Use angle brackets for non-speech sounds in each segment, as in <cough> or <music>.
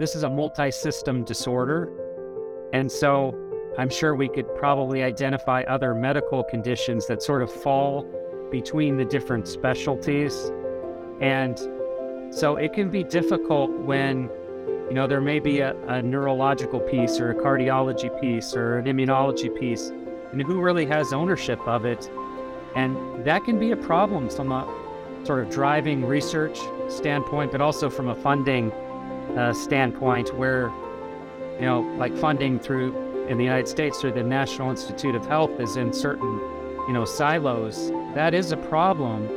This is a multi system disorder. And so I'm sure we could probably identify other medical conditions that sort of fall between the different specialties. And so it can be difficult when, you know, there may be a, a neurological piece or a cardiology piece or an immunology piece, and who really has ownership of it. And that can be a problem from a sort of driving research standpoint, but also from a funding uh, standpoint where, you know, like funding through in the United States through the National Institute of Health is in certain, you know, silos. That is a problem.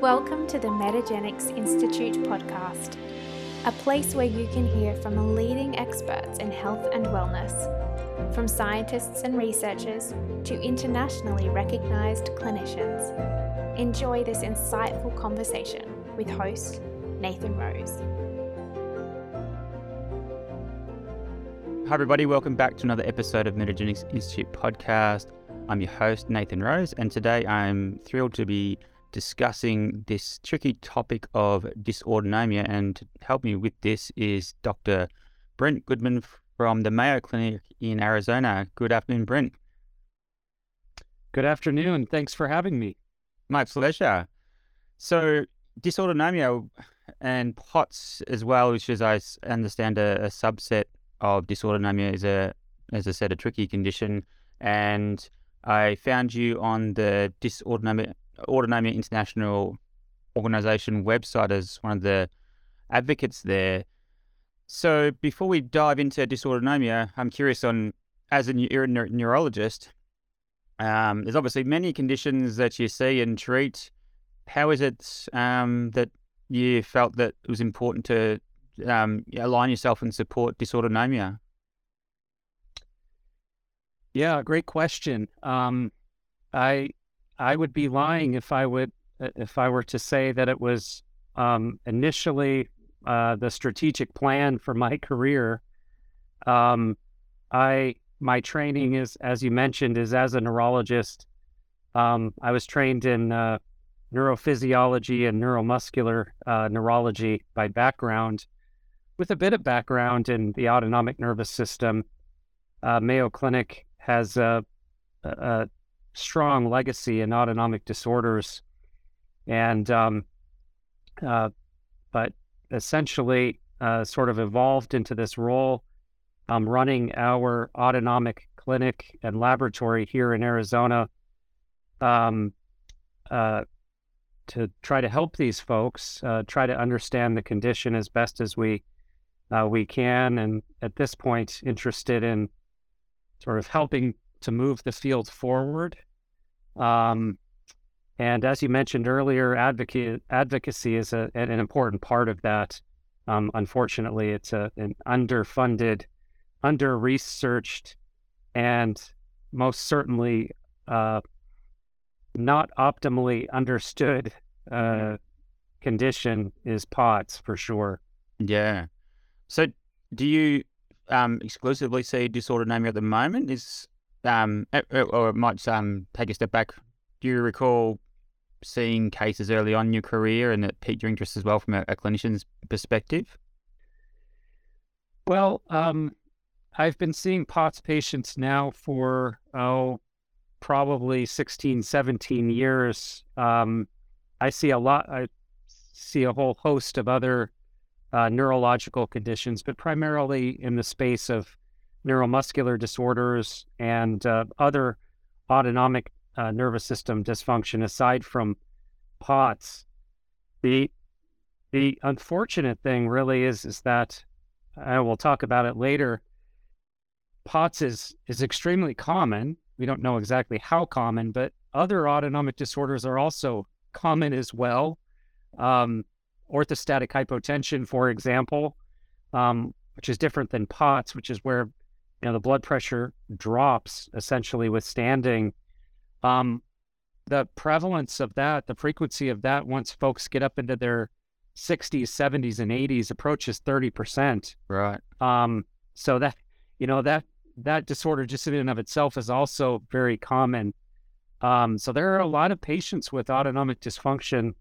Welcome to the Metagenics Institute podcast, a place where you can hear from leading experts in health and wellness, from scientists and researchers to internationally recognized clinicians. Enjoy this insightful conversation with host Nathan Rose. Hi, everybody. Welcome back to another episode of Metagenics Institute podcast. I'm your host, Nathan Rose, and today I'm thrilled to be discussing this tricky topic of dysautonomia. And to help me with this is Dr. Brent Goodman from the Mayo Clinic in Arizona. Good afternoon, Brent. Good afternoon. Thanks for having me. My pleasure. So, dysautonomia and POTS as well, which is I understand a, a subset of dysautonomia, is a as I said a tricky condition. And I found you on the Dysautonomia Autonomia International Organization website as one of the advocates there. So before we dive into dysautonomia, I'm curious on as a neurologist. Um, there's obviously many conditions that you see and treat. How is it um, that you felt that it was important to um, align yourself and support dysautonomia? Yeah, great question. Um, I I would be lying if I would uh, if I were to say that it was um, initially uh, the strategic plan for my career. Um, I my training is, as you mentioned, is as a neurologist. Um, I was trained in uh, neurophysiology and neuromuscular uh, neurology by background, with a bit of background in the autonomic nervous system. Uh, Mayo Clinic has a, a, strong legacy in autonomic disorders, and um, uh, but essentially uh, sort of evolved into this role. um, running our autonomic clinic and laboratory here in Arizona. Um, uh, to try to help these folks, uh, try to understand the condition as best as we uh, we can, and at this point, interested in sort of helping to move the field forward. Um, and as you mentioned earlier, advocacy advocacy is a, an important part of that. Um, unfortunately, it's a, an underfunded, under researched, and most certainly uh, not optimally understood uh, condition is POTS for sure. Yeah. So, do you um, exclusively see dysautonomia at the moment? Is um, or it might um, take a step back. Do you recall seeing cases early on in your career and that piqued your interest as well from a, a clinician's perspective? Well, um, I've been seeing POTS patients now for oh probably 16, 17 years. Um, I see a lot, I see a whole host of other uh, neurological conditions, but primarily in the space of neuromuscular disorders and uh, other autonomic uh, nervous system dysfunction aside from POTS. The the unfortunate thing really is is that I will talk about it later. POTS is is extremely common we don't know exactly how common, but other autonomic disorders are also common as well. Um, orthostatic hypotension, for example, um, which is different than POTS, which is where you know the blood pressure drops essentially with standing. Um, the prevalence of that, the frequency of that, once folks get up into their 60s, 70s, and 80s, approaches 30%. Right. Um, so that you know that that disorder just in and of itself is also very common. Um, so there are a lot of patients with autonomic dysfunction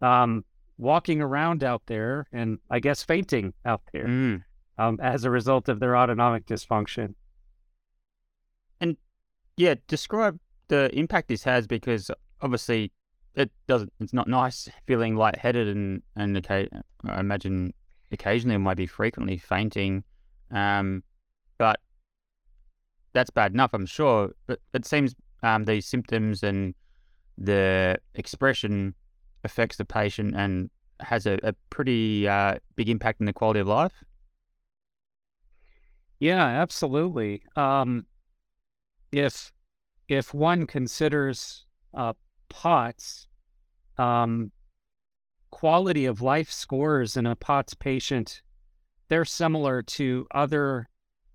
um, walking around out there and I guess fainting out there Mm. Um, as a result of their autonomic dysfunction. And yeah, describe the impact this has because obviously it doesn't. It's not nice feeling lightheaded and and occa- I imagine occasionally, it might be frequently, fainting. Um, but that's bad enough, I'm sure. But it seems um, these symptoms and the expression affects the patient and has a, a pretty uh, big impact on the quality of life. Yeah, absolutely. Um, if if one considers uh, POTS, um, quality of life scores in a POTS patient, they're similar to other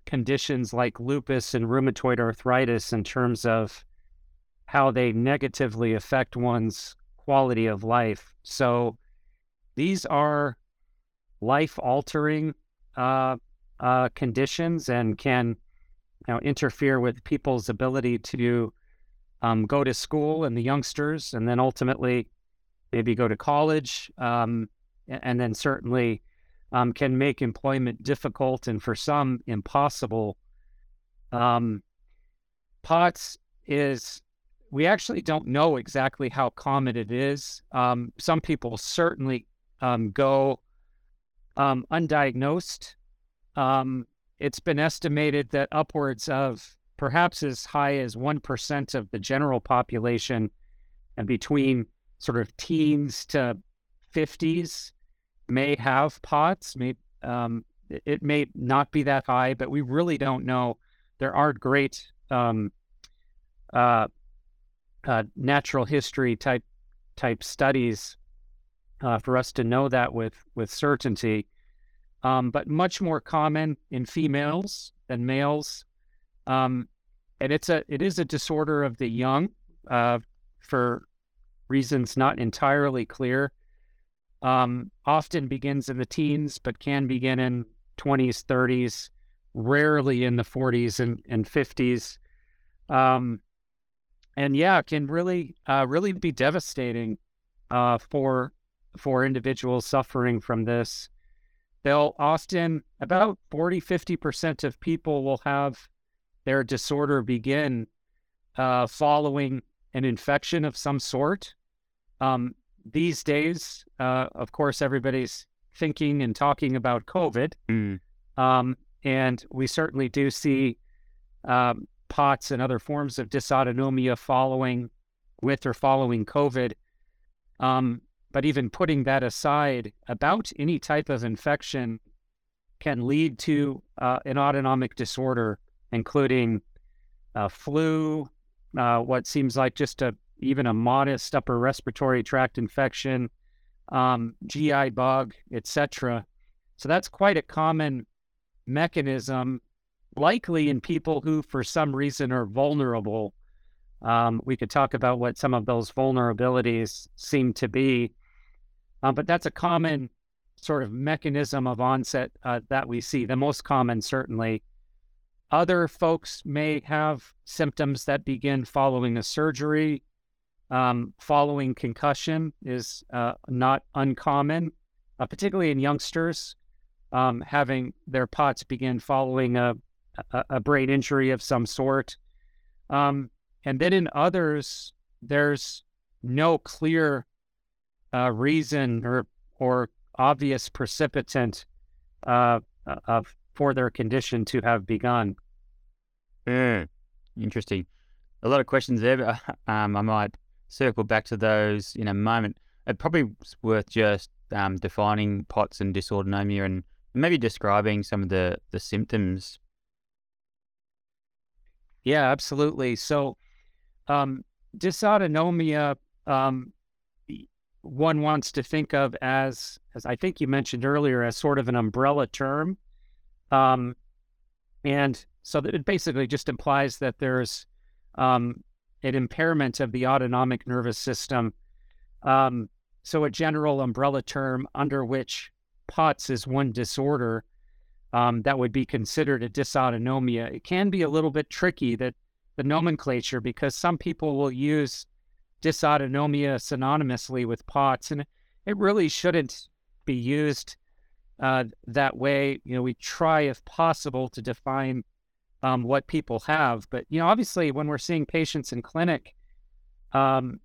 conditions like lupus and rheumatoid arthritis in terms of how they negatively affect one's quality of life. So these are life altering uh, uh, conditions and can you know, interfere with people's ability to um, go to school and the youngsters, and then ultimately maybe go to college, um, and then certainly um, can make employment difficult and for some impossible. Um, POTS is, we actually don't know exactly how common it is. Um, some people certainly um, go undiagnosed. Um, it's been estimated that upwards of perhaps as high as 1% of the general population and between sort of teens to 50s may have POTS. May, um, it, may not be that high, but we really don't know. There aren't great um, uh, uh, natural history type type studies uh, for us to know that with with certainty um, but much more common in females than males. Um, and it's a it is a disorder of the young uh, for reasons not entirely clear. Um, often begins in the teens, but can begin in 20s, 30s, rarely in the 40s and, and 50s. Um, and yeah, can really uh, really be devastating uh, for for individuals suffering from this they'll often about 40 50% of people will have their disorder begin uh, following an infection of some sort um, these days uh, of course everybody's thinking and talking about covid Mm. um, and we certainly do see um, POTS and other forms of dysautonomia following with or following COVID. But even putting that aside, about any type of infection can lead to uh, an autonomic disorder, including uh, flu, uh, what seems like just a even a modest upper respiratory tract infection, um, GI bug, etc. So that's quite a common mechanism, likely in people who, for some reason, are vulnerable. Um, we could talk about what some of those vulnerabilities seem to be, um, but that's a common sort of mechanism of onset uh, that we see. The most common, certainly. Other folks may have symptoms that begin following a surgery. Um, following concussion is uh, not uncommon, uh, particularly in youngsters um, having their POTS begin following a, a, a brain injury of some sort. Um, and then in others, there's no clear uh, reason or or obvious precipitant uh, of for their condition to have begun. Yeah, interesting. A lot of questions there, but <laughs> um, I might circle back to those in a moment. It probably worth just um, defining POTS and dysautonomia and maybe describing some of the, the symptoms. Yeah, absolutely. So, um, dysautonomia, um, one wants to think of as, as I think you mentioned earlier, as sort of an umbrella term. Um, and so it basically just implies that there's um, an impairment of the autonomic nervous system. Um, so, a general umbrella term under which POTS is one disorder um, that would be considered a dysautonomia. It can be a little bit tricky that the nomenclature because some people will use dysautonomia synonymously with POTS, and it really shouldn't be used uh, that way. You know, we try, if possible, to define um, what people have. But you know, obviously, when we're seeing patients in clinic, um,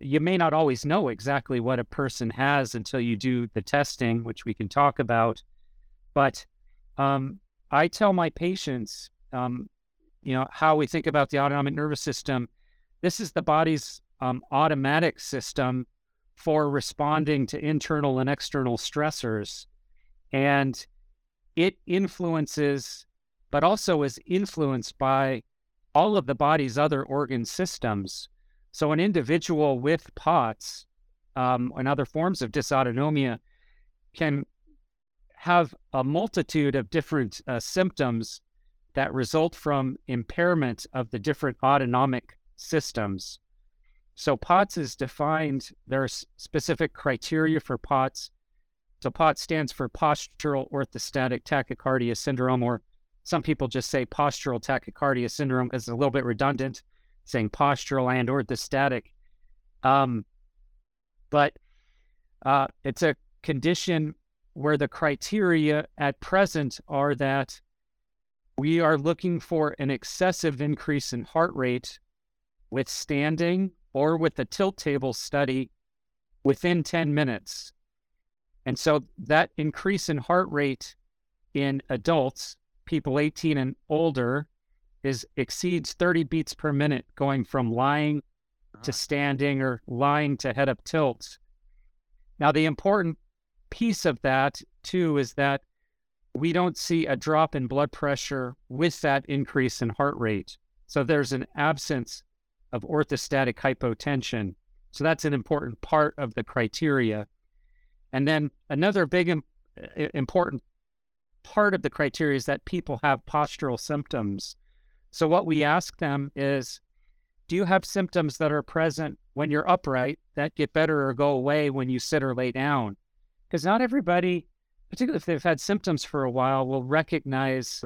you may not always know exactly what a person has until you do the testing, which we can talk about. But um, I tell my patients, um, you know, how we think about the autonomic nervous system. This is the body's um, automatic system for responding to internal and external stressors. And it influences, but also is influenced by all of the body's other organ systems. So, an individual with POTS um, and other forms of dysautonomia can have a multitude of different uh, symptoms that result from impairment of the different autonomic systems. So POTS is defined, there are specific criteria for POTS. So POTS stands for postural orthostatic tachycardia syndrome, or some people just say postural tachycardia syndrome it's a little bit redundant, saying postural and orthostatic. Um, but uh, it's a condition where the criteria at present are that we are looking for an excessive increase in heart rate with standing or with the tilt table study within 10 minutes. And so that increase in heart rate in adults, people 18 and older, is exceeds 30 beats per minute going from lying to ah. standing or lying to head up tilt. Now the important piece of that too is that we don't see a drop in blood pressure with that increase in heart rate. So there's an absence of orthostatic hypotension. So that's an important part of the criteria. And then another big important part of the criteria is that people have postural symptoms. So what we ask them is do you have symptoms that are present when you're upright that get better or go away when you sit or lay down? Because not everybody particularly if they've had symptoms for a while, will recognize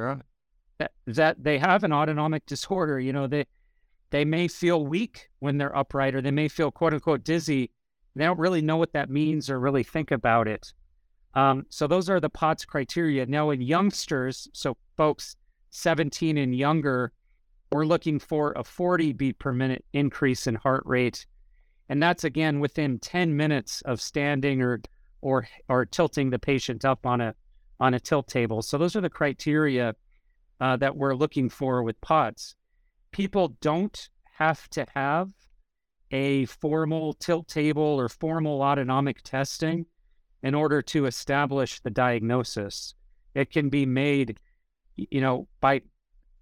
that, that they have an autonomic disorder. You know, they they may feel weak when they're upright, or they may feel quote unquote dizzy. They don't really know what that means or really think about it. Um, so those are the POTS criteria. Now in youngsters, so folks 17 and younger, we're looking for a 40 beat per minute increase in heart rate. And that's again within 10 minutes of standing or or or tilting the patient up on a on a tilt table. So those are the criteria uh, that we're looking for with POTS. People don't have to have a formal tilt table or formal autonomic testing in order to establish the diagnosis. It can be made, you know, by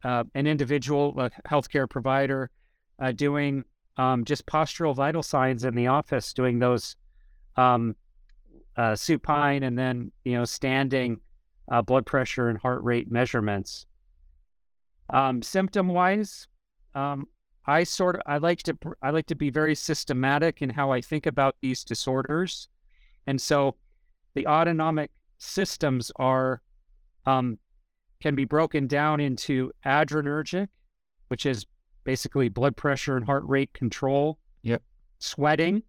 uh, an individual, a healthcare provider, uh, doing um, just postural vital signs in the office, doing those um, uh, supine and then you know standing uh, blood pressure and heart rate measurements. Um, symptom wise, um, I sort of I like to I like to be very systematic in how I think about these disorders, and so the autonomic systems are um, can be broken down into adrenergic, which is basically blood pressure and heart rate control. Yep. Sweating,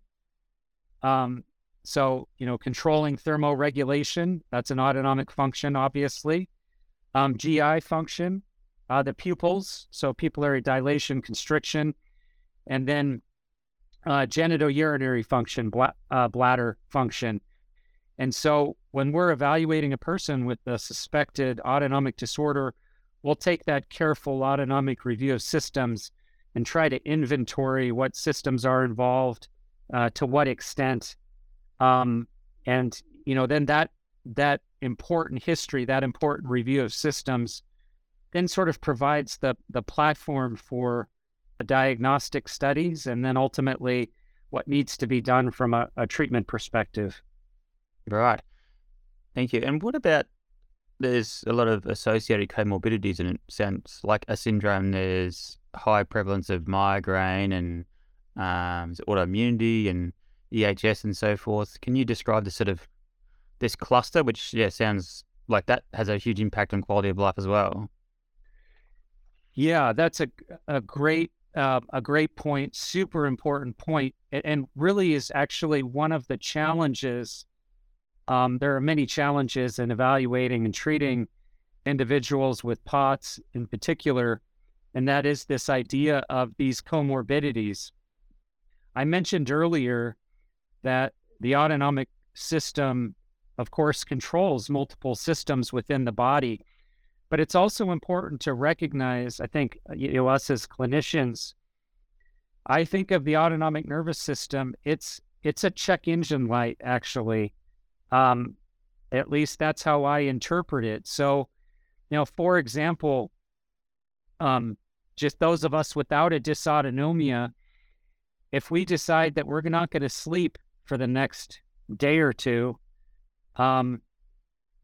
um, so, you know, controlling thermoregulation, that's an autonomic function, obviously. Um, GI function, uh, the pupils, so pupillary dilation, constriction, and then uh, genitourinary function, bla- uh, bladder function. And so when we're evaluating a person with a suspected autonomic disorder, we'll take that careful autonomic review of systems and try to inventory what systems are involved, uh, to what extent, um, and you know, then that that important history, that important review of systems, then sort of provides the the platform for diagnostic studies, and then ultimately what needs to be done from a, a treatment perspective. Right. Thank you. And what about there's a lot of associated comorbidities in it sounds like a syndrome there's high prevalence of migraine and um, autoimmunity and EHS and so forth. Can you describe the sort of this cluster, which yeah sounds like that has a huge impact on quality of life as well? Yeah, that's a a great uh, a great point, super important point, and, and really is actually one of the challenges. Um, there are many challenges in evaluating and treating individuals with POTS in particular, and that is this idea of these comorbidities. I mentioned earlier that the autonomic system, of course, controls multiple systems within the body. But it's also important to recognize, I think, uh, you know, us as clinicians, I think of the autonomic nervous system, it's it's a check engine light, actually. Um, at least that's how I interpret it. So, you know, for example, um, just those of us without a dysautonomia, if we decide that we're not going to sleep for the next day or two, um,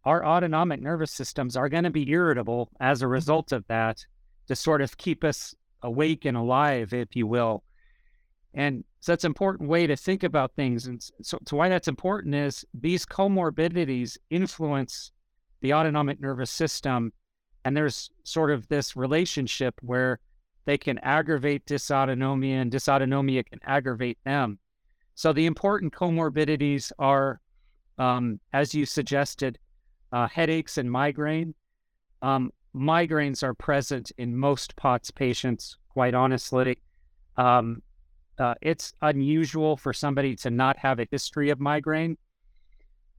our autonomic nervous systems are going to be irritable as a mm-hmm. result of that to sort of keep us awake and alive, if you will. And so that's an important way to think about things. And so, so why that's important is these comorbidities influence the autonomic nervous system. And there's sort of this relationship where they can aggravate dysautonomia and dysautonomia can aggravate them. So the important comorbidities are, um, as you suggested, uh, headaches and migraine. Um, migraines are present in most POTS patients, quite honestly. Um, uh, it's unusual for somebody to not have a history of migraine.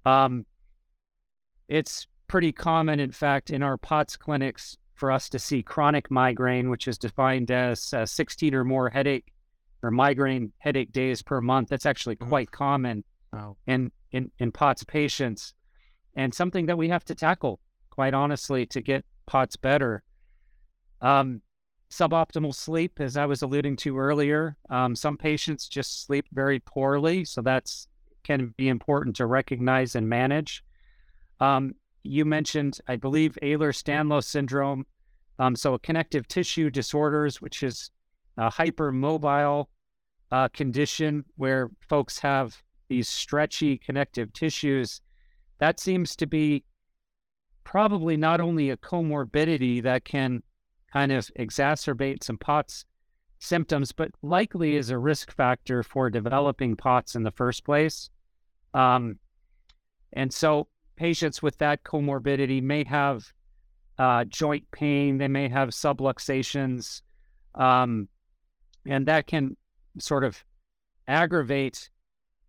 Um, it's pretty common, in fact, in our POTS clinics for us to see chronic migraine, which is defined as uh, 16 or more headache or migraine headache days per month. That's actually quite common wow. in, in, in POTS patients and something that we have to tackle, quite honestly, to get POTS better. Um, suboptimal sleep, as I was alluding to earlier, um, some patients just sleep very poorly, so that's can be important to recognize and manage. Um, you mentioned, I believe, Ehlers-Danlos syndrome, um, so connective tissue disorders, which is a hypermobile uh, condition where folks have these stretchy connective tissues that seems to be probably not only a comorbidity that can kind of exacerbate some POTS symptoms, but likely is a risk factor for developing POTS in the first place. Um, and so patients with that comorbidity may have uh, joint pain, they may have subluxations, um, and that can sort of aggravate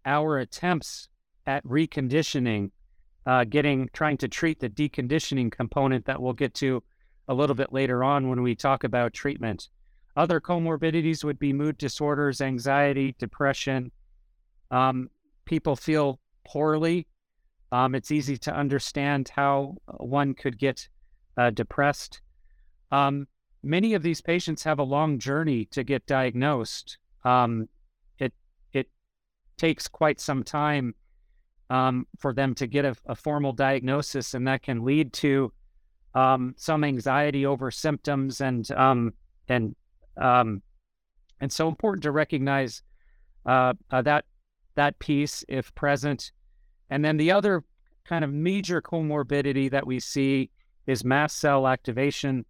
our attempts at reconditioning uh, getting trying to treat the deconditioning component that we'll get to a little bit later on when we talk about treatment. Other comorbidities would be mood disorders, anxiety, depression. Um, people feel poorly. Um, it's easy to understand how one could get uh, depressed. Um, many of these patients have a long journey to get diagnosed. Um, it it takes quite some time um, for them to get a, a, formal diagnosis, and that can lead to um, some anxiety over symptoms and um, and um, and so important to recognize uh, uh, that that piece if present, and then the other kind of major comorbidity that we see is mast cell activation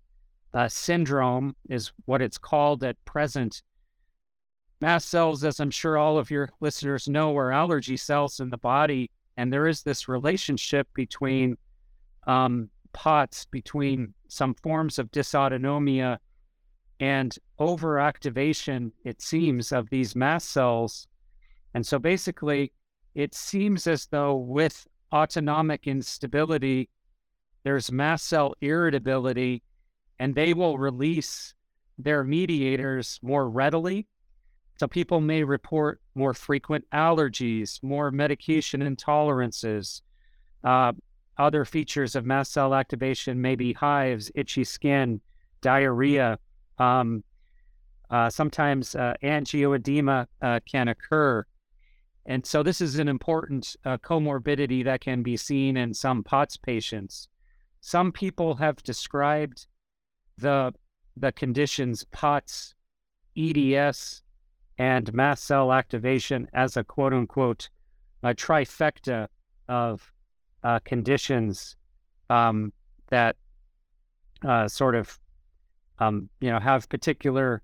uh, syndrome is what it's called at present Mast cells, as I'm sure all of your listeners know, are allergy cells in the body. And there is this relationship between um, POTS, between some forms of dysautonomia and overactivation, it seems, of these mast cells. And so basically, it seems as though with autonomic instability, there's mast cell irritability, and they will release their mediators more readily so people may report more frequent allergies, more medication intolerances. Uh, other features of mast cell activation may be hives, itchy skin, diarrhea. Um, uh, sometimes uh, angioedema uh, can occur. And so this is an important uh, comorbidity that can be seen in some POTS patients. Some people have described the the conditions POTS, EDS, and mast cell activation as a quote unquote a trifecta of uh, conditions um, that uh, sort of um, you know, have particular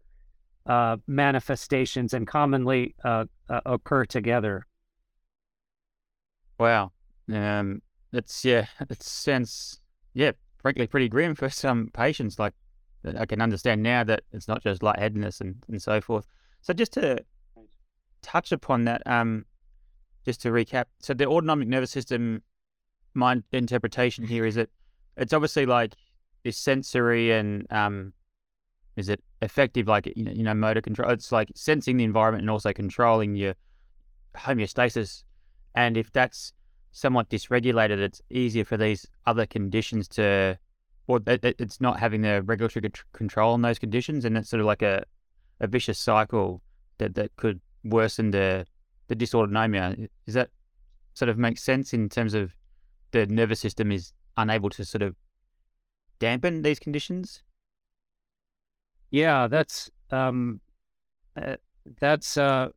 uh, manifestations and commonly uh, uh, occur together. Wow. Um, it's yeah, <laughs> it sounds yeah, frankly pretty grim for some patients. Like I can understand now that it's not just lightheadedness and, and so forth. So just to touch upon that, um, just to recap, so the autonomic nervous system, my interpretation here is that it's obviously like this sensory and um, is it effective like you know, you know motor control? It's like sensing the environment and also controlling your homeostasis. And if that's somewhat dysregulated, it's easier for these other conditions to, or it's not having the regulatory control on those conditions, and it's sort of like a, a vicious cycle that, that could worsen the the dysautonomia. Does that sort of make sense in terms of the nervous system is unable to sort of dampen these conditions? Yeah, that's um, uh, that's uh,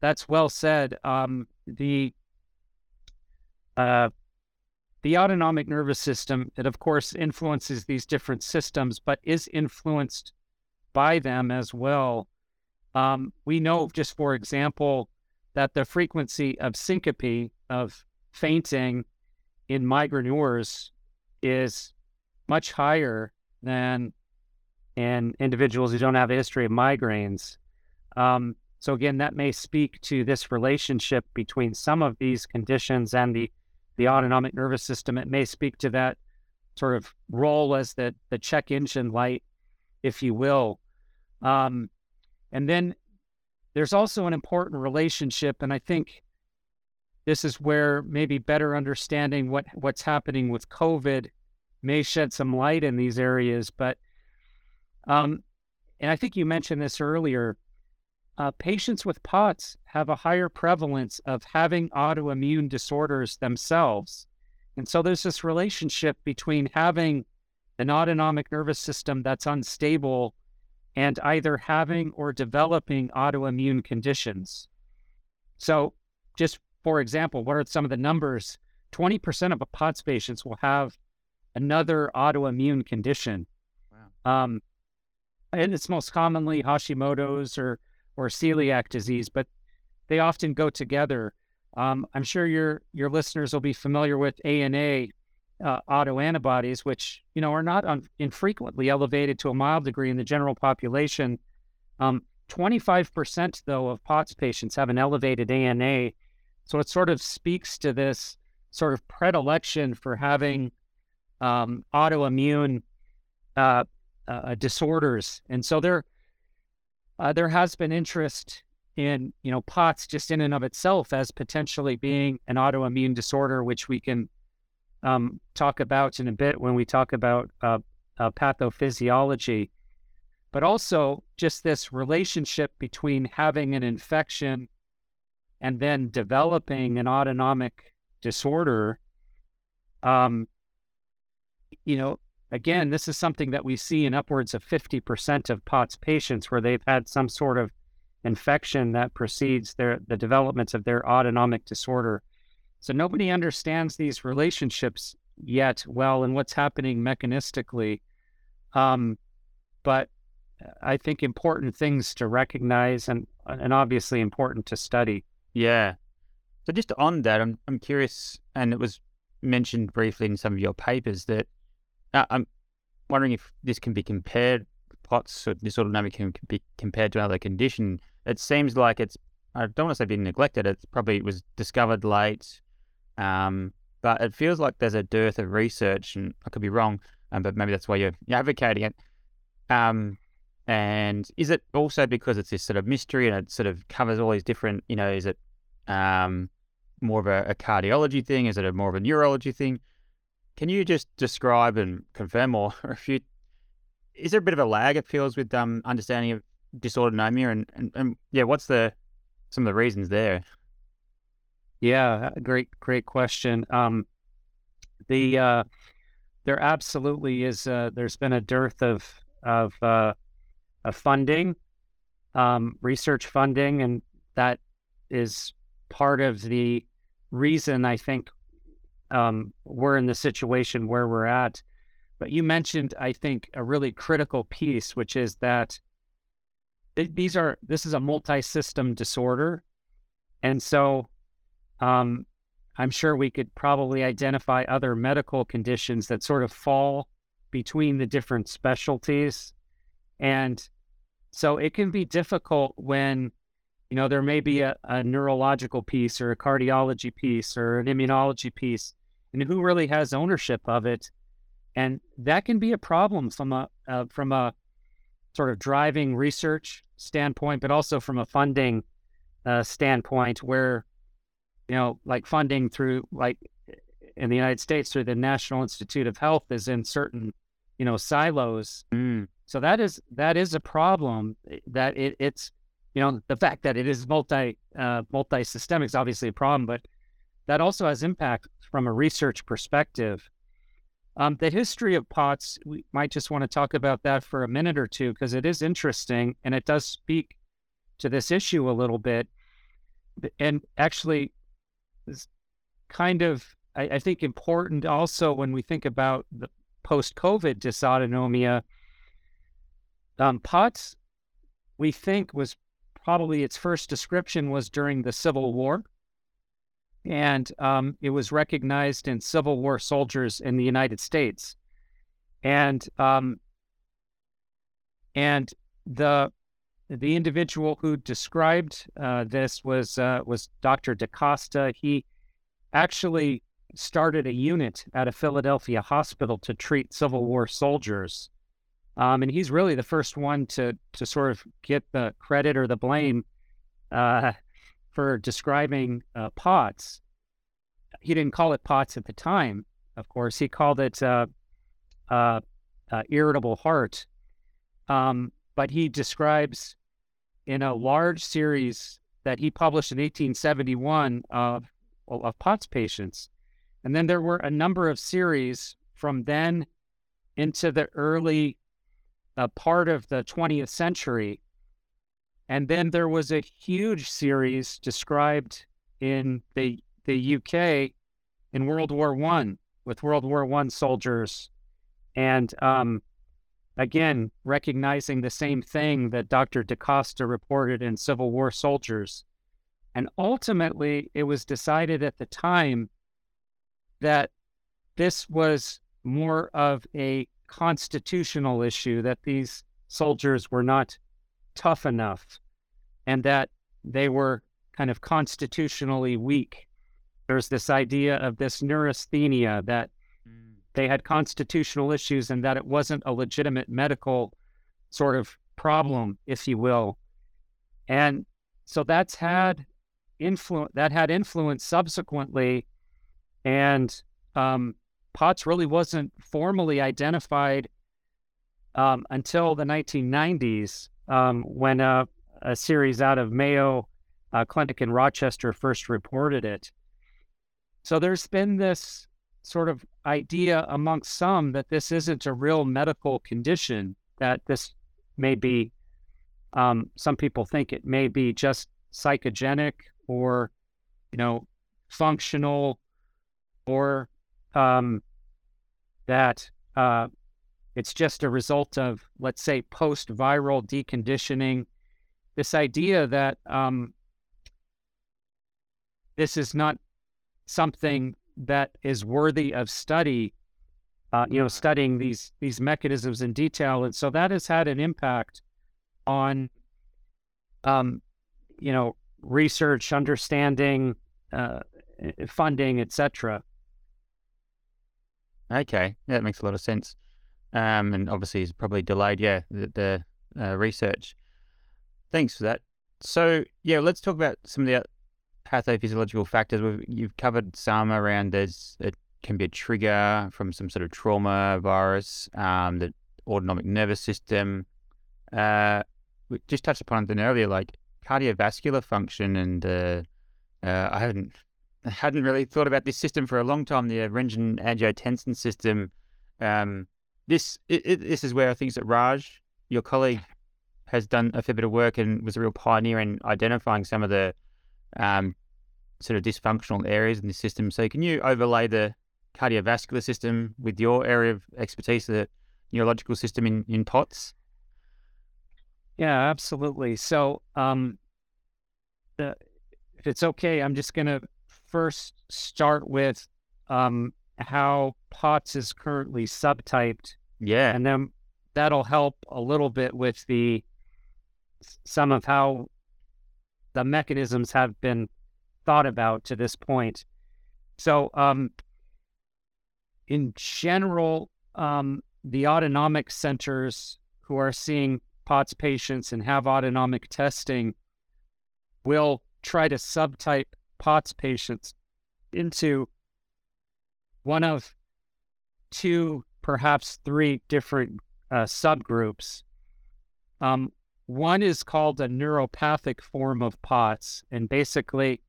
that's well said. Um, the uh, the autonomic nervous system, it of course influences these different systems, but is influenced by them as well. Um, we know, just for example, that the frequency of syncope, of fainting in migraineurs is much higher than in individuals who don't have a history of migraines. Um, so again, that may speak to this relationship between some of these conditions and the the autonomic nervous system. It may speak to that sort of role as the the check engine light, if you will. Um, and then there's also an important relationship, and I think this is where maybe better understanding what what's happening with COVID may shed some light in these areas. But um, and I think you mentioned this earlier uh, patients with POTS have a higher prevalence of having autoimmune disorders themselves. And so there's this relationship between having an autonomic nervous system that's unstable and either having or developing autoimmune conditions. So, just for example, what are some of the numbers? 20% of POTS patients will have another autoimmune condition. Wow. Um, and it's most commonly Hashimoto's or or celiac disease, but they often go together. Um, I'm sure your your listeners will be familiar with ANA uh, autoantibodies, which you know are not un- infrequently elevated to a mild degree in the general population. Um, 25% though of POTS patients have an elevated ANA, so it sort of speaks to this sort of predilection for having um, autoimmune uh, uh, disorders, and so there uh, there has been interest in you know POTS just in and of itself as potentially being an autoimmune disorder, which we can um, talk about in a bit when we talk about uh, uh, pathophysiology. But also just this relationship between having an infection and then developing an autonomic disorder. Um, you know, again, this is something that we see in upwards of 50% of POTS patients where they've had some sort of infection that precedes their the development of their autonomic disorder. So nobody understands these relationships yet well and what's happening mechanistically. Um, but I think important things to recognize and and obviously important to study. Yeah. So just on that, I'm I'm curious, and it was mentioned briefly in some of your papers that uh, I'm wondering if this can be compared, POTS or dysautonomia can be compared to another condition. It seems like it's, I don't want to say being neglected, it's probably it was discovered late, um, but it feels like there's a dearth of research, and I could be wrong, um, but maybe that's why you're, advocating it. Um, and is it also because it's this sort of mystery and it sort of covers all these different, you know, is it um, more of a, a cardiology thing? Is it a more of a neurology thing? Can you just describe and confirm more or <laughs> refute? Is there a bit of a lag? It feels with um understanding of dysautonomia and, and, and yeah, what's the some of the reasons there? Yeah, great, great question. Um, the uh, there absolutely is. There's been a dearth of of uh, of funding, um, research funding, and that is part of the reason I think um, we're in the situation where we're at. but you mentioned, I think, a really critical piece, which is that th- these are this is a multi-system disorder, and so um, I'm sure we could probably identify other medical conditions that sort of fall between the different specialties, and so it can be difficult when you know there may be a, a neurological piece or a cardiology piece or an immunology piece, and who really has ownership of it. And that can be a problem from a uh, from a sort of driving research standpoint, but also from a funding uh, standpoint, where you know, like funding through like in the United States through the National Institute of Health is in certain you know silos. Mm. So that is that is a problem. Eh, that it, it's you know the fact that it is multi uh, multi systemic is obviously a problem, but that also has impact from a research perspective. Um, the history of POTS, we might just want to talk about that for a minute or two because it is interesting and it does speak to this issue a little bit. And actually, is kind of, I, I think, important also when we think about the post COVID dysautonomia. Um, POTS, we think, was probably its first description was during the Civil War and um, it was recognized in Civil War soldiers in the United States, and um, and the the individual who described uh, this was uh, was Dr. DaCosta. He actually started a unit at a Philadelphia hospital to treat Civil War soldiers, um, and he's really the first one to to sort of get the credit or the blame uh, for describing uh, POTS. He didn't call it POTS at the time, of course. He called it uh, uh, irritable heart. Um, but he describes in a large series that he published in 1871 of, of POTS patients. And then there were a number of series from then into the early uh, part of the 20th century and then there was a huge series described in the the UK in World War One with World War One soldiers, and um, again recognizing the same thing that Dr. DaCosta reported in Civil War soldiers, and ultimately it was decided at the time that this was more of a constitutional issue that these soldiers were not tough enough and that they were kind of constitutionally weak. There's this idea of this neurasthenia that. They had constitutional issues and that it wasn't a legitimate medical sort of problem, if you will. And so that's had influence that had influence subsequently. And um, POTS really wasn't formally identified um, until the 1990s um, when a, a, series out of Mayo uh, Clinic in Rochester first reported it. So there's been this sort of idea amongst some that this isn't a real medical condition, that this may be, um, some people think it may be just psychogenic or, you know, functional or um, that uh, it's just a result of, let's say, post viral deconditioning. This idea that um, this is not something that is worthy of study, uh, you know, studying these these mechanisms in detail, and so that has had an impact on, um, you know, research, understanding, uh, funding, etc. Okay, yeah, that makes a lot of sense um, and obviously it's probably delayed, yeah, the, the uh, research. Thanks for that. So yeah, let's talk about some of the pathophysiological factors. We've, you've covered some around there's it can be a trigger from some sort of trauma virus, um, the autonomic nervous system. Uh, we just touched upon it earlier, like cardiovascular function, and uh, uh, I haven't <laughs> hadn't really thought about this system for a long time. The renin angiotensin system. Um, this it, it, this is where I think that Raj, your colleague, has done a fair bit of work and was a real pioneer in identifying some of the um, sort of dysfunctional areas in the system. So can you overlay the cardiovascular system with your area of expertise, the neurological system in, in POTS? Yeah, absolutely. So, um, the, if it's okay, I'm just going to first start with um, how POTS is currently subtyped. Yeah. And then that'll help a little bit with the some of how the mechanisms have been thought about to this point. So, um, in general, um, the autonomic centers who are seeing POTS patients and have autonomic testing will try to subtype POTS patients into one of two, perhaps three different uh, subgroups. Um, one is called a neuropathic form of POTS, and basically,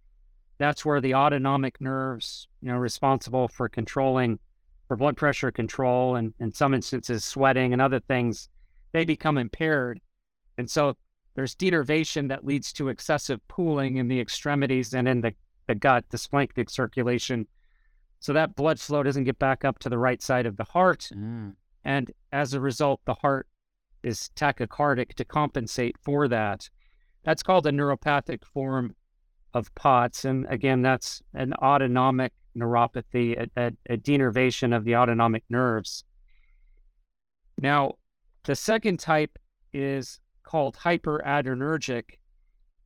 that's where the autonomic nerves, you know, responsible for controlling, for blood pressure control, and in some instances, sweating and other things, they become impaired, and so there's denervation that leads to excessive pooling in the extremities and in the, the gut, the splanchnic circulation. So that blood flow doesn't get back up to the right side of the heart. Mm. And as a result, the heart is tachycardic to compensate for that. That's called a neuropathic form of POTS. And again, that's an autonomic neuropathy, a, a, a denervation of the autonomic nerves. Now, the second type is called hyperadrenergic.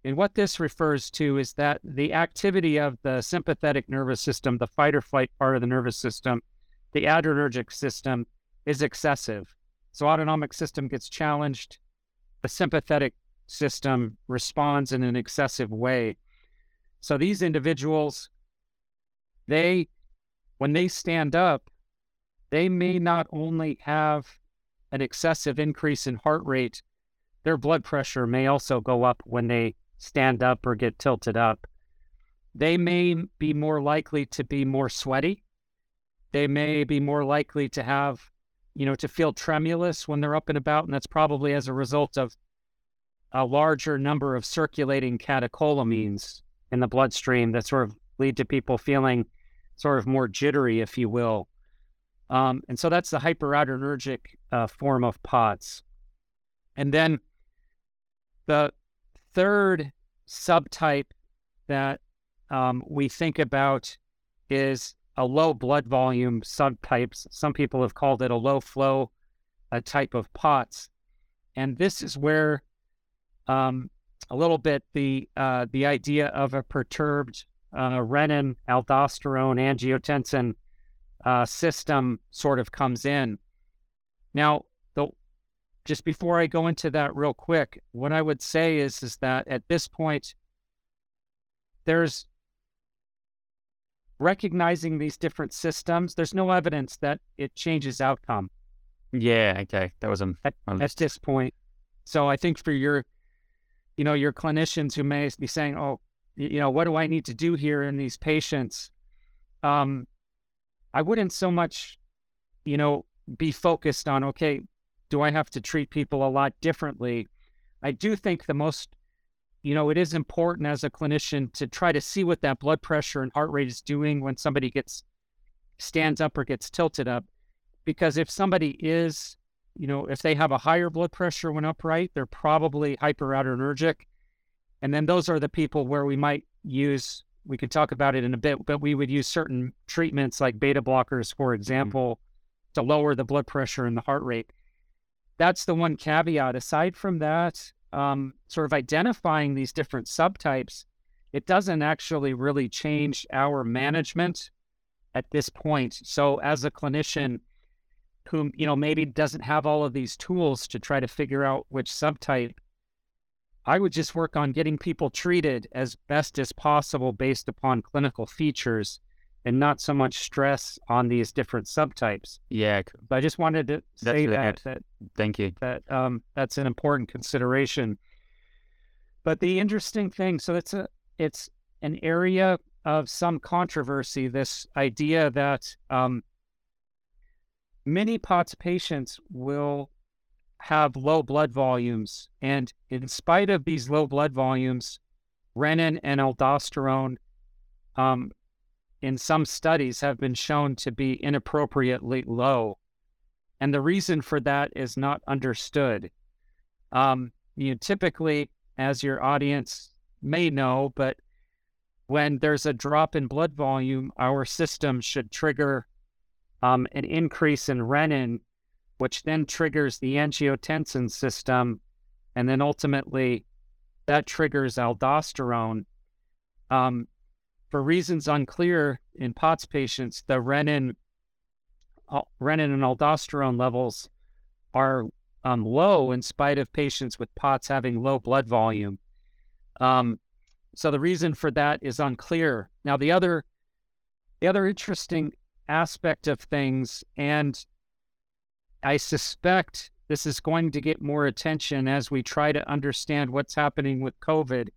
And what this refers to is that the activity of the sympathetic nervous system, the fight or flight part of the nervous system, the adrenergic system is excessive. So autonomic system gets challenged, the sympathetic system responds in an excessive way. So these individuals, they when they stand up, they may not only have an excessive increase in heart rate, their blood pressure may also go up when they stand up or get tilted up. They may be more likely to be more sweaty. They may be more likely to have, you know, to feel tremulous when they're up and about. And that's probably as a result of a larger number of circulating catecholamines in the bloodstream that sort of lead to people feeling sort of more jittery, if you will. Um, and so that's the hyperadrenergic uh, form of POTS. And then the third subtype that um, we think about is a low blood volume subtypes. Some people have called it a low flow a type of POTS, and this is where um, a little bit the uh, the idea of a perturbed uh, renin, aldosterone, angiotensin uh, system sort of comes in. Now, the, just before I go into that real quick, what I would say is is that at this point, there's recognizing these different systems. There's no evidence that it changes outcome. Yeah. Okay. That was a at, at this point. So I think for your, you know, your clinicians who may be saying, "Oh, you know, what do I need to do here in these patients?" Um, I wouldn't so much, you know, be focused on okay, do I have to treat people a lot differently? I do think the most, you know, it is important as a clinician to try to see what that blood pressure and heart rate is doing when somebody gets stands up or gets tilted up. Because if somebody is, you know, if they have a higher blood pressure when upright, they're probably hyperadrenergic. And then those are the people where we might use, we could talk about it in a bit, but we would use certain treatments like beta blockers, for mm-hmm. example, mm-hmm. to lower the blood pressure and the heart rate that's the one caveat. Aside from that, um, sort of identifying these different subtypes, it doesn't actually really change our management at this point. So, as a clinician who you know maybe doesn't have all of these tools to try to figure out which subtype, I would just work on getting people treated as best as possible based upon clinical features and not so much stress on these different subtypes. Yeah. But I just wanted to say that, that thank you. That um, that's an important consideration. But the interesting thing, so it's a it's an area of some controversy. This idea that um, many POTS patients will have low blood volumes, and in spite of these low blood volumes, renin and aldosterone um, in some studies have been shown to be inappropriately low. And the reason for that is not understood. Um, you typically, as your audience may know, but when there's a drop in blood volume, our system should trigger um, an increase in renin, which then triggers the angiotensin system. And then ultimately, that triggers aldosterone. Um, for reasons unclear in POTS patients, the renin, renin and aldosterone levels are um, low in spite of patients with POTS having low blood volume. Um, so the reason for that is unclear. Now the other the other interesting aspect of things, and I suspect this is going to get more attention as we try to understand what's happening with COVID,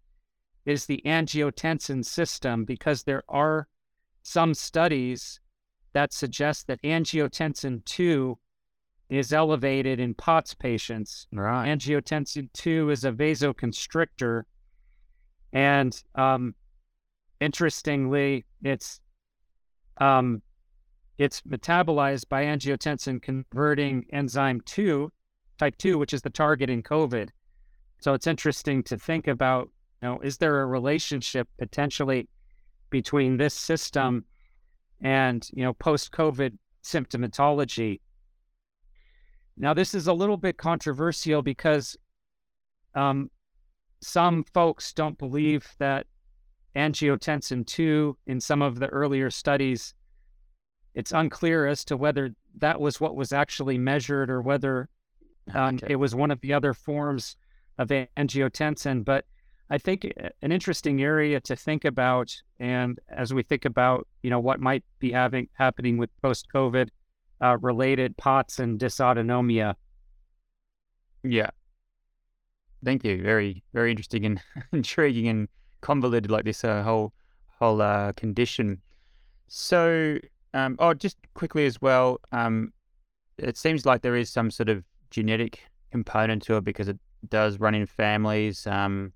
is the angiotensin system, because there are some studies that suggest that angiotensin 2 is elevated in POTS patients. Right. Angiotensin 2 is a vasoconstrictor and um, interestingly, it's um, it's metabolized by angiotensin converting enzyme 2, type 2, which is the target in COVID. So it's interesting to think about, know, is there a relationship potentially between this system and, you know, post-COVID symptomatology? Now, this is a little bit controversial because um, some folks don't believe that angiotensin 2 in some of the earlier studies it's unclear as to whether that was what was actually measured or whether um, okay. it was one of the other forms of angiotensin but i think an interesting area to think about and as we think about you know what might be having happening with post covid uh, related pots and dysautonomia yeah thank you. Very, very interesting and <laughs> intriguing and convoluted like this uh, whole whole uh, condition. So, um, oh, just quickly as well, um, it seems like there is some sort of genetic component to it because it does run in families. Um,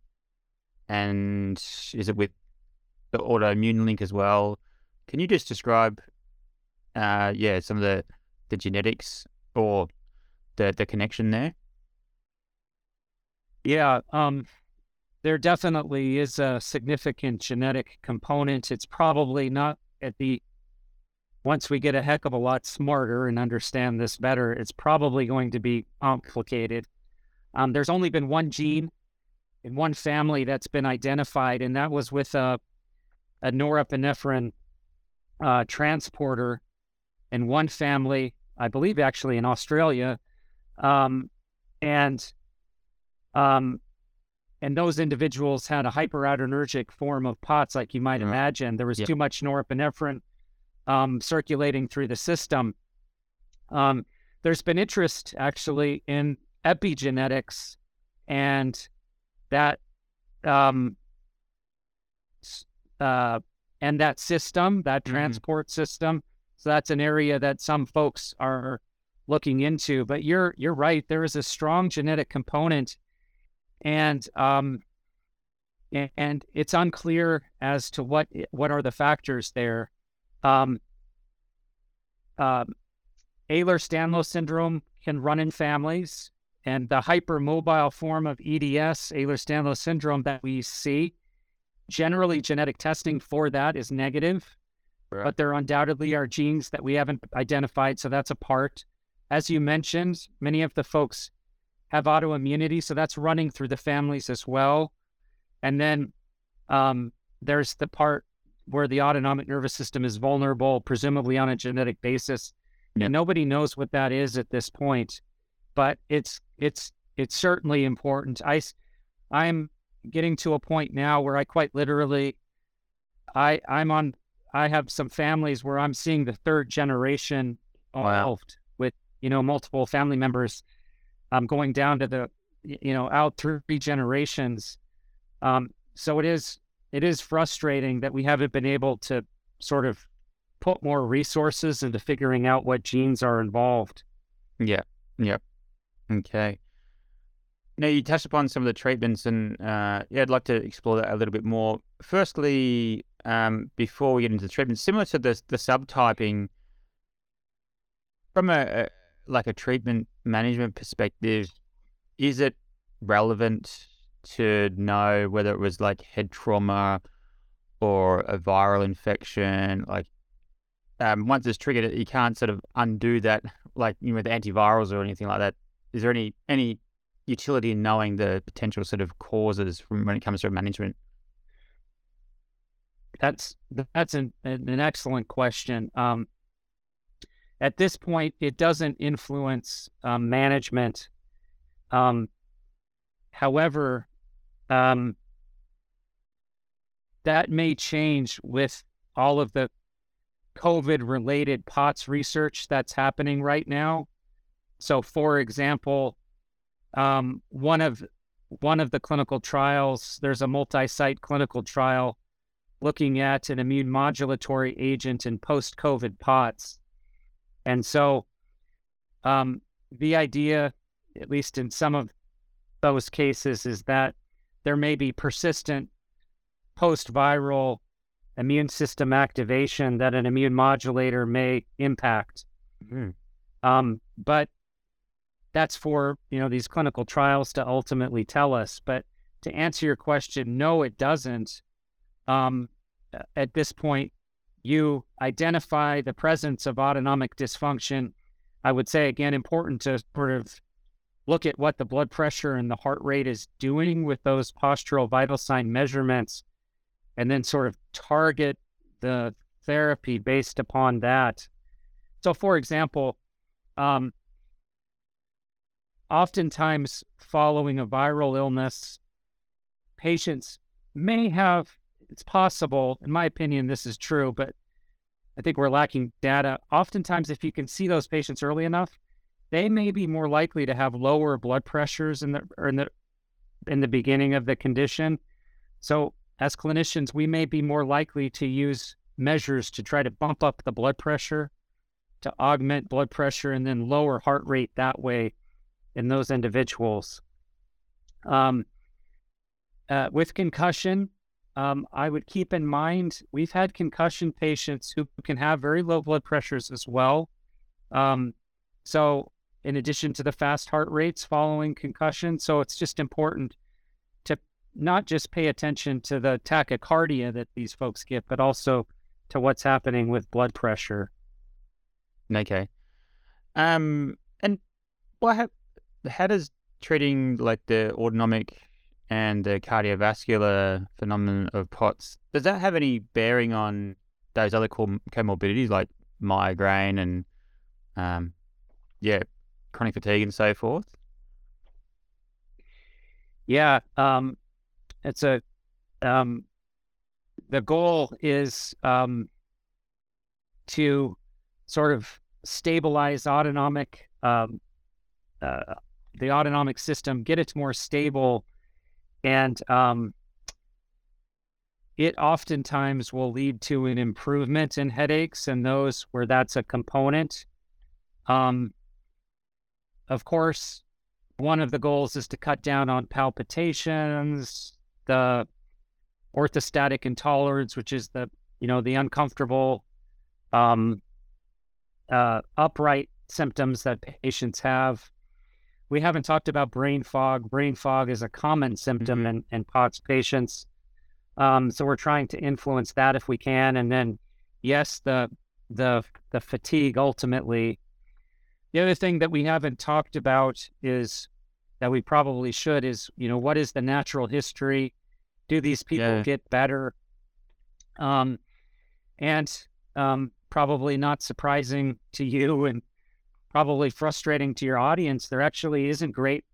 and is it with the autoimmune link as well? Can you just describe, uh, yeah, some of the the genetics or the the connection there? Yeah, um, there definitely is a significant genetic component. It's probably not at the once we get a heck of a lot smarter and understand this better, it's probably going to be complicated. Um, there's only been one gene in one family that's been identified, and that was with a, a norepinephrine uh, transporter in one family, I believe actually in Australia. Um, and um, and those individuals had a hyperadrenergic form of POTS, like you might mm-hmm. imagine. There was too much norepinephrine um, circulating through the system. Um, there's been interest actually in epigenetics and that um, uh, and that system, that mm-hmm. transport system. So that's an area that some folks are looking into. But you're you're right. There is a strong genetic component and um, and it's unclear as to what what are the factors there. Um, uh, Ehlers-Danlos syndrome can run in families, and the hypermobile form of EDS, Ehlers-Danlos syndrome, that we see, generally genetic testing for that is negative, right. but there undoubtedly are genes that we haven't identified, so that's a part. As you mentioned, many of the folks have autoimmunity, so that's running through the families as well. And then um, there's the part where the autonomic nervous system is vulnerable, presumably on a genetic basis. Yeah. And nobody knows what that is at this point, but it's it's it's certainly important. I I'm getting to a point now where I quite literally I I'm on I have some families where I'm seeing the third generation involved wow. with you know multiple family members um, going down to the you know out three generations. Um, so it is it is frustrating that we haven't been able to sort of put more resources into figuring out what genes are involved. Yeah. Yep. Okay. Now you touched upon some of the treatments, and uh, yeah, I'd like to explore that a little bit more. Firstly, um, before we get into the treatment, similar to the the subtyping, from a, a like a treatment management perspective, is it relevant to know whether it was like head trauma or a viral infection? Like, um, once it's triggered, you can't sort of undo that, <laughs> like you know, with antivirals or anything like that. Is there any any utility in knowing the potential sort of causes from when it comes to management? That's that's an an excellent question. Um, at this point, it doesn't influence um, management. Um, however, um, that may change with all of the COVID related POTS research that's happening right now. So, for example, um, one of one of the clinical trials, there's a multi-site clinical trial looking at an immune modulatory agent in post-COVID POTS. And so um, the idea, at least in some of those cases, is that there may be persistent post-viral immune system activation that an immune modulator may impact. Mm-hmm. Um, but that's for you know these clinical trials to ultimately tell us. But to answer your question, no, it doesn't. Um, at this point, you identify the presence of autonomic dysfunction. I would say again, important to sort of look at what the blood pressure and the heart rate is doing with those postural vital sign measurements, and then sort of target the therapy based upon that. So, for example, um, oftentimes following a viral illness, patients may have, it's possible, in my opinion, this is true, but I think we're lacking data. Oftentimes, if you can see those patients early enough, they may be more likely to have lower blood pressures in the in the in the beginning of the condition. So, as clinicians, we may be more likely to use measures to try to bump up the blood pressure, to augment blood pressure, and then lower heart rate that way in those individuals. Um, uh, with concussion, um, I would keep in mind we've had concussion patients who can have very low blood pressures as well. Um, so, in addition to the fast heart rates following concussion, so it's just important to not just pay attention to the tachycardia that these folks get, but also to what's happening with blood pressure. Okay. Um, and what have how does treating like the autonomic and the cardiovascular phenomenon of POTS does that have any bearing on those other comorbidities like migraine and um, yeah, chronic fatigue and so forth? Yeah, um, it's a um, the goal is um, to sort of stabilize autonomic um, uh, the autonomic system, get it more stable, and um, it oftentimes will lead to an improvement in headaches and those where that's a component. Um, of course, one of the goals is to cut down on palpitations, the orthostatic intolerance, which is the you know the uncomfortable um, uh, upright symptoms that patients have we haven't talked about brain fog. Brain fog is a common symptom mm-hmm. in, in POTS patients. Um, so we're trying to influence that if we can. And then, yes, the the the fatigue ultimately. The other thing that we haven't talked about is that we probably should is you know what is the natural history? Do these people yeah. get better? Um, and um, probably not surprising to you and probably frustrating to your audience, there actually isn't great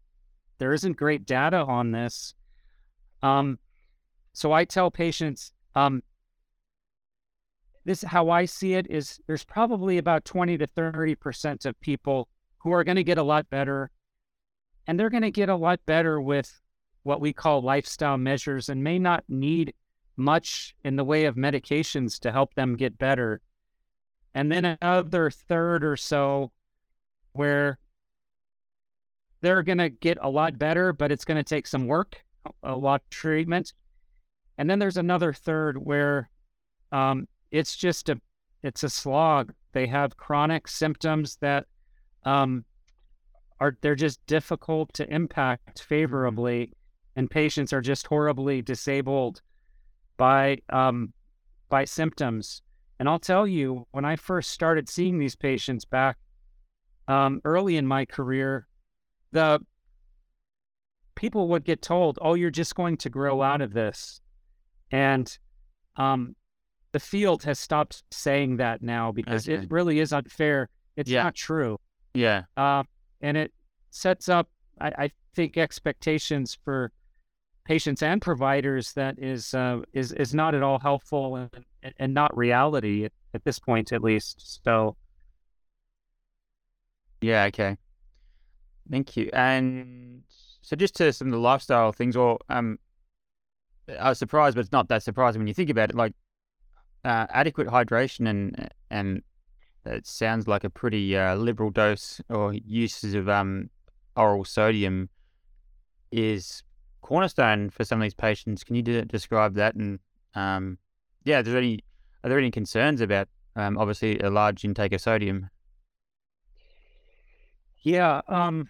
there isn't great data on this. Um, so I tell patients, um, this how I see it is there's probably about 20 to 30 percent of people who are going to get a lot better, and they're going to get a lot better with what we call lifestyle measures and may not need much in the way of medications to help them get better. And then another third or so where they're going to get a lot better, but it's going to take some work, a lot of treatment. And then there's another third where um, it's just a it's a slog. They have chronic symptoms that um, are they're just difficult to impact favorably, and patients are just horribly disabled by um, by symptoms. And I'll tell you, when I first started seeing these patients back um, early in my career, the people would get told, "Oh, you're just going to grow out of this," and um, the field has stopped saying that now because okay. it really is unfair. It's yeah. not true. Yeah. Uh, and it sets up, I, I, think, expectations for patients and providers that is uh, is is not at all helpful and, and not reality at, at this point, at least. So. Yeah. Okay. Thank you. And so, just to some of the lifestyle things, or um, I was surprised, but it's not that surprising when you think about it. Like uh, adequate hydration and and it sounds like a pretty uh, liberal dose or uses of um, oral sodium is cornerstone for some of these patients. Can you de- describe that? And um, yeah, are there any are there any concerns about um, obviously a large intake of sodium? Yeah. Um,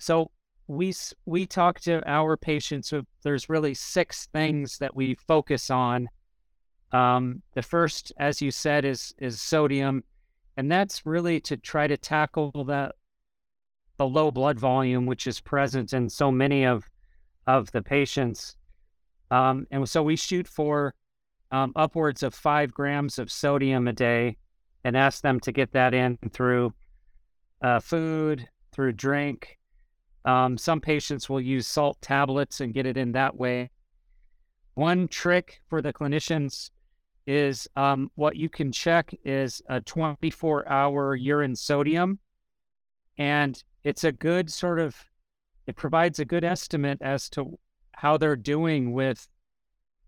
so we we talk to our patients. So there's really six things that we focus on um, the first, as you said, is is sodium, and that's really to try to tackle the the low blood volume, which is present in so many of of the patients. Um, and so we shoot for um, upwards of five grams of sodium a day, and ask them to get that in through uh, food, through drink. Um, some patients will use salt tablets and get it in that way. One trick for the clinicians is um, what you can check is a 24 hour urine sodium. And it's a good sort of, it provides a good estimate as to how they're doing with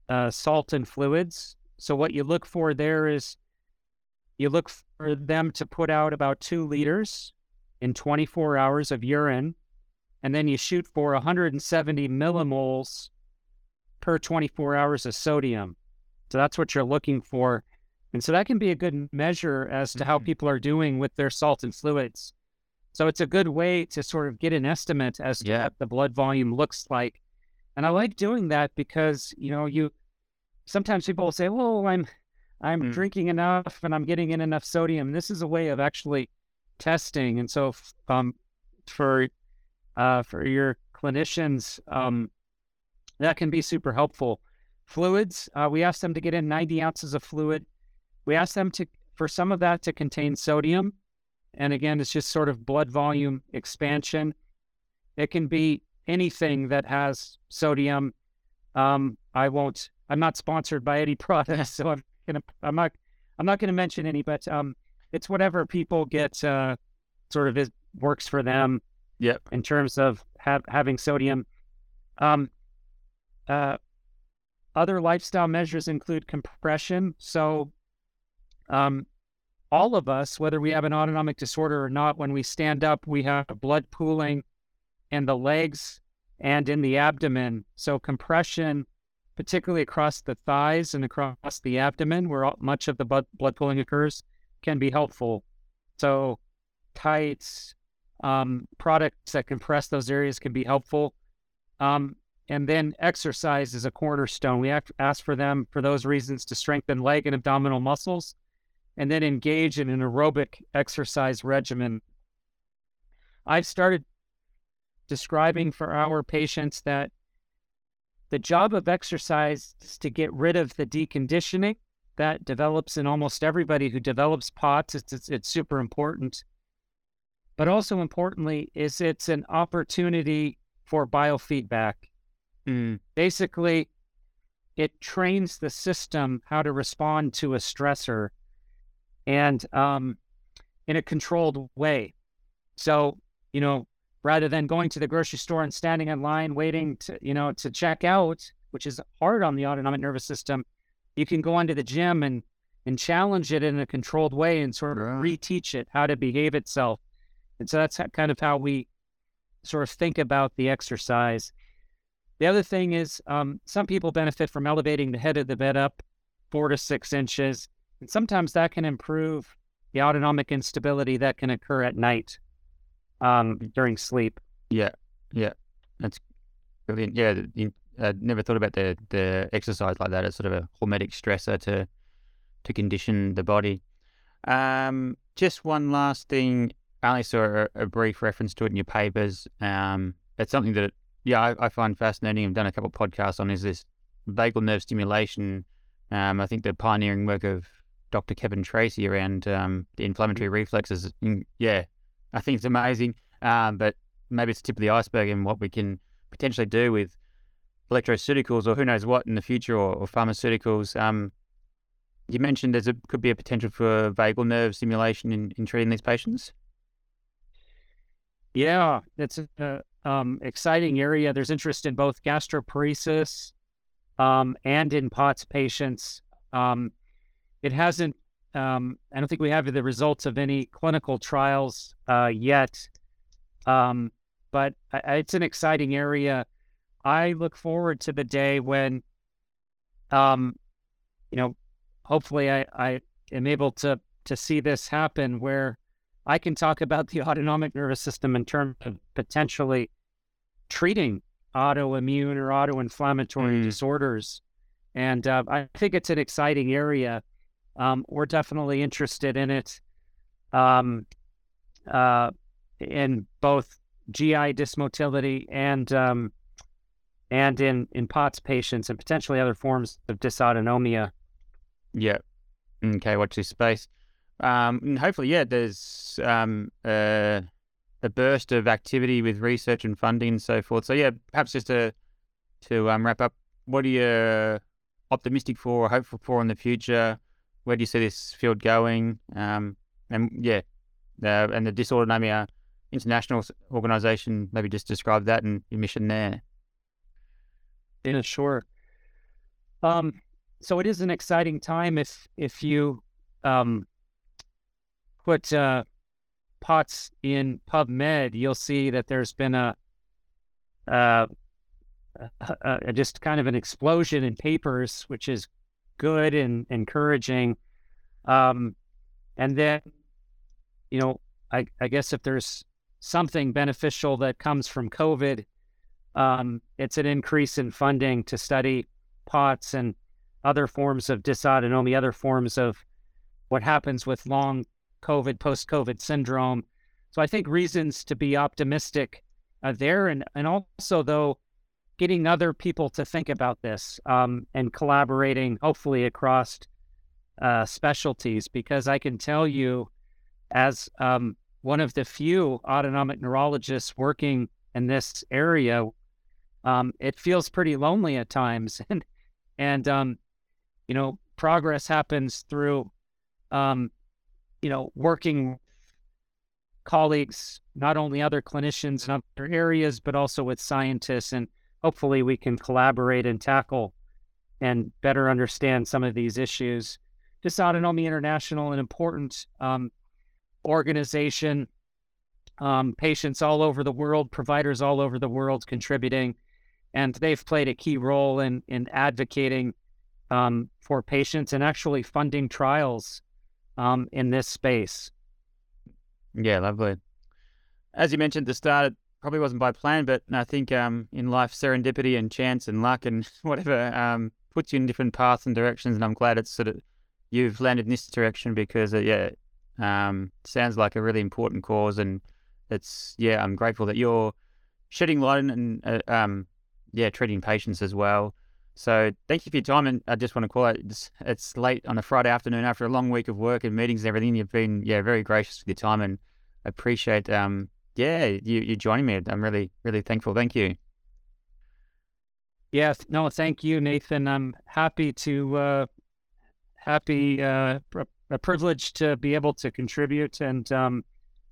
uh, salt and fluids. So, what you look for there is you look for them to put out about two liters in 24 hours of urine. And then you shoot for 170 millimoles per 24 hours of sodium. So that's what you're looking for. And so that can be a good measure as to how mm-hmm. people are doing with their salt and fluids. So it's a good way to sort of get an estimate as to yeah. what the blood volume looks like. And I like doing that because, you know, you sometimes people will say, "Well, I'm I'm mm. drinking enough and I'm getting in enough sodium." This is a way of actually testing. And so um for uh for your clinicians um that can be super helpful. Fluids, uh, we asked them to get in 90 ounces of fluid. We asked them to, for some of that to contain sodium. And again, it's just sort of blood volume expansion. It can be anything that has sodium. Um, I won't, I'm not sponsored by any <laughs> product, so I'm gonna, I'm not, I'm not gonna mention any, but um, it's whatever people get, uh, sort of is, works for them. Yep. In terms of ha- having sodium. Um, uh, other lifestyle measures include compression. So, um, all of us, whether we have an autonomic disorder or not, when we stand up, we have blood pooling in the legs and in the abdomen. So, compression, particularly across the thighs and across the abdomen, where all, much of the blood, blood pooling occurs, can be helpful. So, tights, um, products that compress those areas can be helpful. Um, and then exercise is a cornerstone. We ask for them for those reasons to strengthen leg and abdominal muscles and then engage in an aerobic exercise regimen. I've started describing for our patients that the job of exercise is to get rid of the deconditioning that develops in almost everybody who develops POTS. It's, it's, it's super important. But also importantly, is it's an opportunity for biofeedback. Mm. Basically, it trains the system how to respond to a stressor and um, in a controlled way. So, you know, rather than going to the grocery store and standing in line waiting to, you know, to check out, which is hard on the autonomic nervous system, you can go into the gym and and challenge it in a controlled way and sort of reteach it how to behave itself. And so that's kind of how we sort of think about the exercise. The other thing is um, some people benefit from elevating the head of the bed up four to six inches. And sometimes that can improve the autonomic instability that can occur at night um, during sleep. Yeah, yeah, that's brilliant. Yeah, I never thought about the the exercise like that as sort of a hormetic stressor to to condition the body. Um, just one last thing. I only saw a, a, brief reference to it in your papers. Um, it's something that, yeah, I, I find fascinating. I've done a couple of podcasts on is this vagal nerve stimulation. Um, I think the pioneering work of Dr. Kevin Tracey around um, the inflammatory reflexes. Yeah, I think it's amazing. Um, but maybe it's the tip of the iceberg in what we can potentially do with electroceuticals or who knows what in the future or, or pharmaceuticals. Um, you mentioned there could be a potential for vagal nerve stimulation in, in treating these patients. Yeah, it's an um, exciting area. There's interest in both gastroparesis um, and in POTS patients. Um, it hasn't, um, I don't think we have the results of any clinical trials uh, yet, um, but it's an exciting area. I look forward to the day when, um, you know, hopefully I, I am able to to see this happen where I can talk about the <laughs> autonomic nervous system in terms of potentially treating autoimmune or autoinflammatory mm. disorders. And uh, I think it's an exciting area. Um, we're definitely interested in it um, uh, in both GI dysmotility and um, and in, in POTS patients and potentially other forms of dysautonomia. Yeah. Okay, watch this space. Um, and hopefully, yeah, there's um, uh, a burst of activity with research and funding and so forth. So, yeah, perhaps just to to um, wrap up, what are you optimistic for or hopeful for in the future? Where do you see this field going? Um, and yeah, uh, and the Dysautonomia International Organization, maybe just describe that and your mission there. Yeah, sure. Um, so it is an exciting time if if you um, put uh, POTS in PubMed, you'll see that there's been a, uh, a, a, just kind of an explosion in papers, which is good and encouraging. Um, and then, you know, I, I guess if there's something beneficial that comes from COVID, um, it's an increase in funding to study POTS and other forms of dysautonomia, other forms of what happens with long COVID, post COVID syndrome. So I think reasons to be optimistic uh, there. And, and also, though, getting other people to think about this um, and collaborating, hopefully, across uh, specialties, because I can tell you, as um, one of the few autonomic neurologists working in this area, um, it feels pretty lonely at times. <laughs> and, and um, you know, progress happens through, um, you know, working colleagues, not only other clinicians in other areas, but also with scientists. And hopefully we can collaborate and tackle and better understand some of these issues. Dysautonomia International, an important um, organization, um, patients all over the world, providers all over the world contributing, and they've played a key role in in advocating um, for patients and actually funding trials um, in this space. Yeah, lovely. As you mentioned the start, it probably wasn't by plan, but I think um, in life, serendipity and chance and luck and <laughs> whatever um, puts you in different paths and directions. And I'm glad it's sort of you've landed in this direction because, uh, yeah, um, sounds like a really important cause. And it's, yeah, I'm grateful that you're shedding light and, uh, um, yeah, treating patients as well. So thank you for your time. And I just want to call it, it's, it's, late on a Friday afternoon after a long week of work and meetings and everything. You've been, yeah, very gracious with your time and appreciate, um, yeah, you, you joining me. I'm really, really thankful. Thank you. Yes, no, thank you, Nathan. I'm happy to, uh, happy, uh, a privilege to be able to contribute. And um,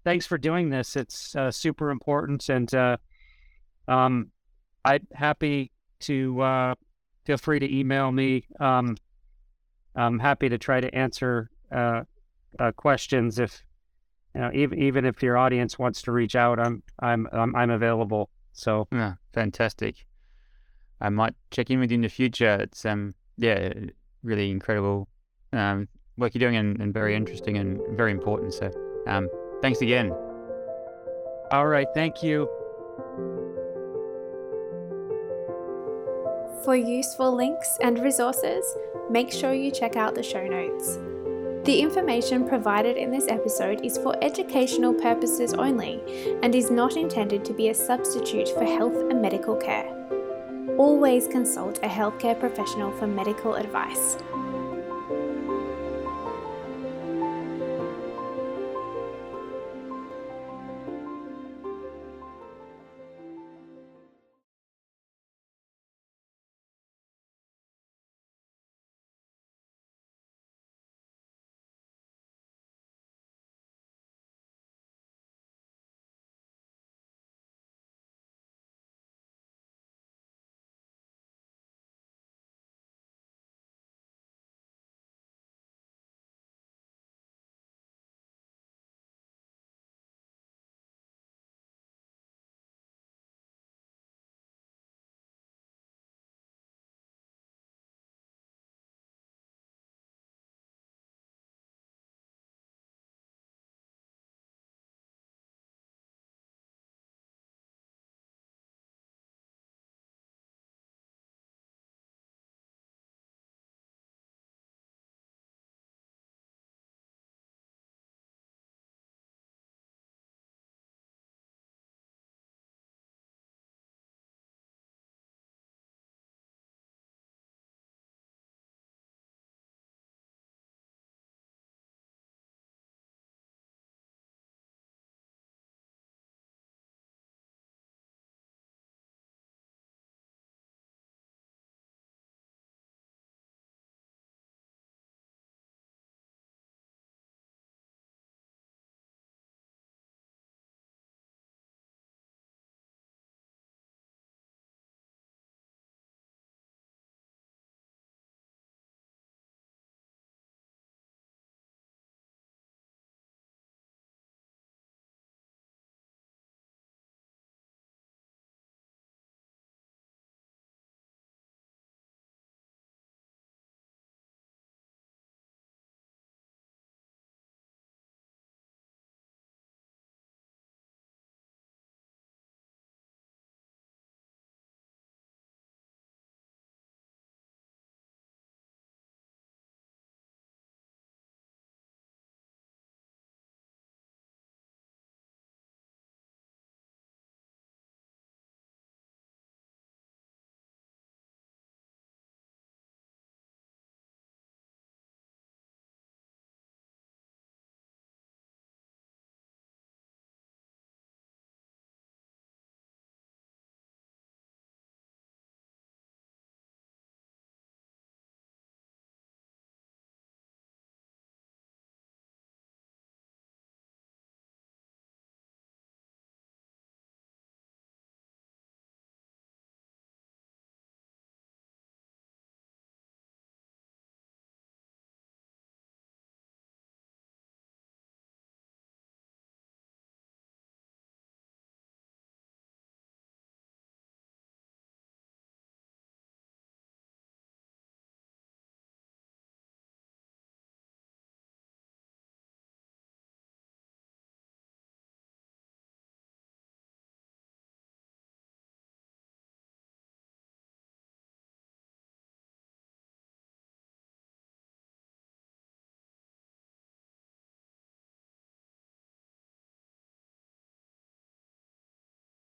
thanks for doing this. It's uh, super important. And uh, um, I'm happy to uh, feel free to email me. Um, I'm happy to try to answer uh, uh, questions if you know, even even if your audience wants to reach out, I'm I'm I'm, I'm available. So yeah, fantastic. I might check in with you in the future. It's um yeah, really incredible um, work you're doing and, and, very interesting and very important. So um, thanks again. All right. Thank you. For useful links and resources, make sure you check out the show notes. The information provided in this episode is for educational purposes only and is not intended to be a substitute for health and medical care. Always consult a healthcare professional for medical advice.